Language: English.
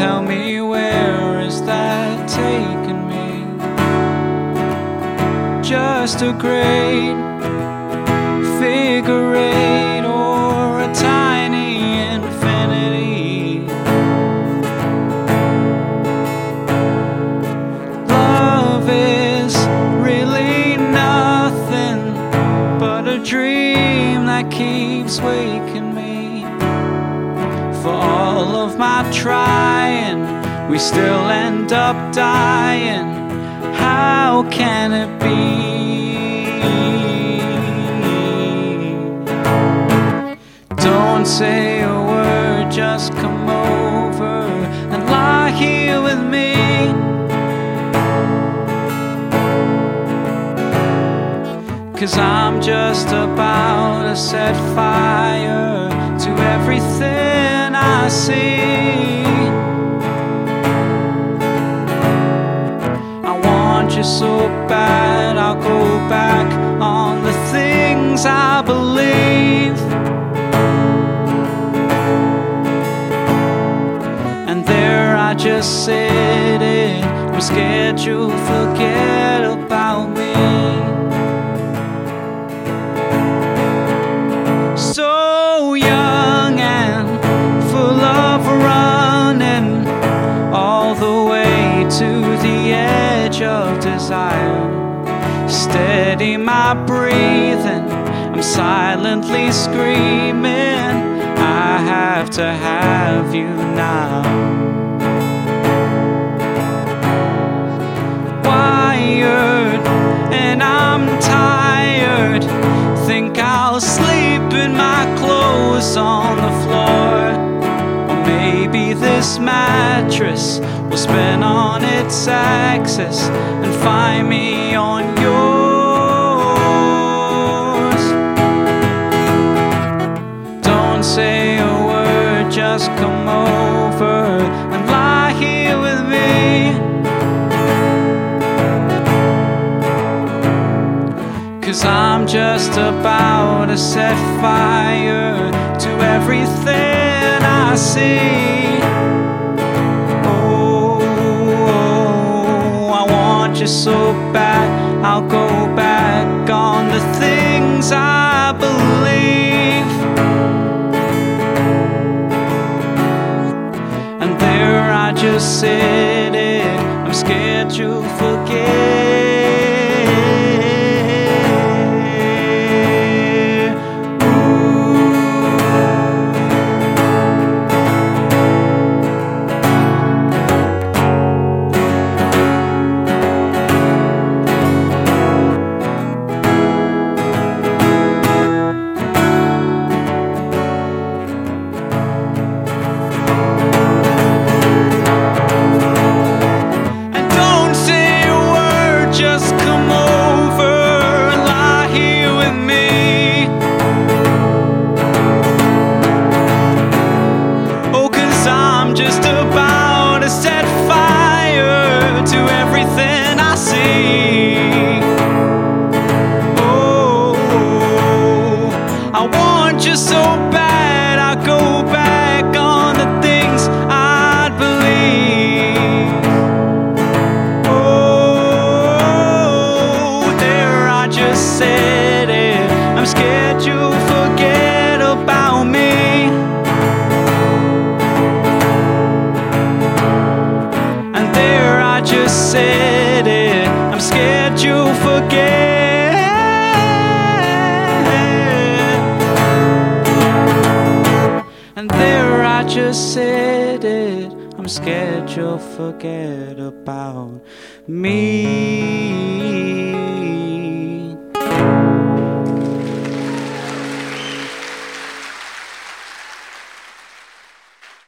Tell me where is that taking me? Just a great figure eight or a tiny infinity. Love is really nothing but a dream that keeps waking trying, we still end up dying. How can it be? Don't say a word, just come over and lie here with me. Cause I'm just about to set fire And there I just sit it. I'm scared you'll forget about me. So young and full of running all the way to the edge of desire. Steady my breathing, I'm silently screaming. Have to have you now. Wired and I'm tired. Think I'll sleep in my clothes on the floor. Or maybe this mattress will spin on its axis and find me on yours. Just come over and lie here with me. Cause I'm just about to set fire to everything I see. Said it. I'm scared you'll forget about me. And there I just said it. I'm scared you'll forget. And there I just said it. I'm scared you'll forget about me.